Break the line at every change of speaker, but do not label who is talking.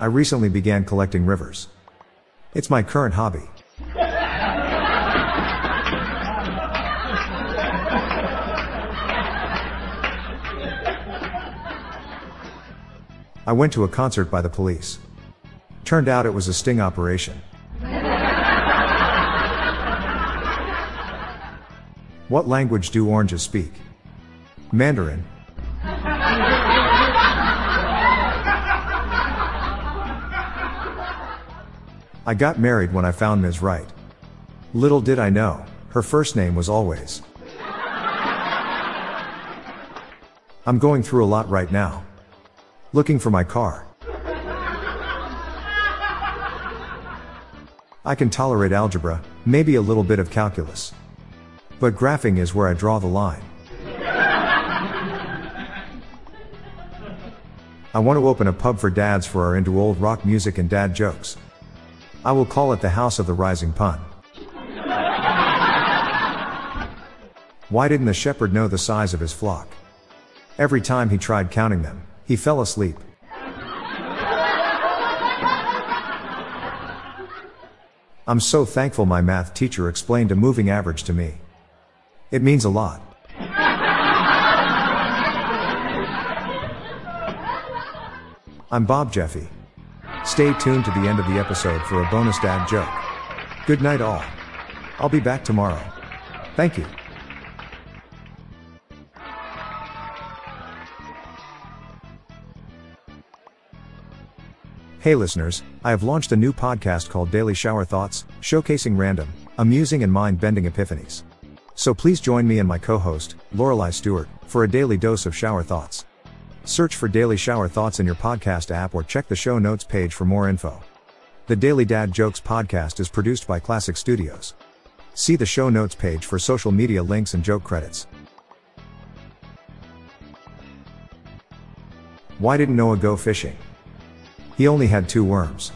I recently began collecting rivers. It's my current hobby. I went to a concert by the police. Turned out it was a sting operation. what language do oranges speak? Mandarin. I got married when I found Ms. Wright. Little did I know, her first name was always. I'm going through a lot right now. Looking for my car. I can tolerate algebra, maybe a little bit of calculus. But graphing is where I draw the line. I want to open a pub for dads for our into old rock music and dad jokes. I will call it the House of the Rising Pun. Why didn't the shepherd know the size of his flock? Every time he tried counting them, he fell asleep. I'm so thankful my math teacher explained a moving average to me. It means a lot. I'm Bob Jeffy. Stay tuned to the end of the episode for a bonus dad joke. Good night, all. I'll be back tomorrow. Thank you. Hey listeners, I have launched a new podcast called Daily Shower Thoughts, showcasing random, amusing and mind-bending epiphanies. So please join me and my co-host, Lorelai Stewart, for a daily dose of shower thoughts. Search for Daily Shower Thoughts in your podcast app or check the show notes page for more info. The Daily Dad Jokes podcast is produced by Classic Studios. See the show notes page for social media links and joke credits. Why didn't Noah go fishing? He only had two worms.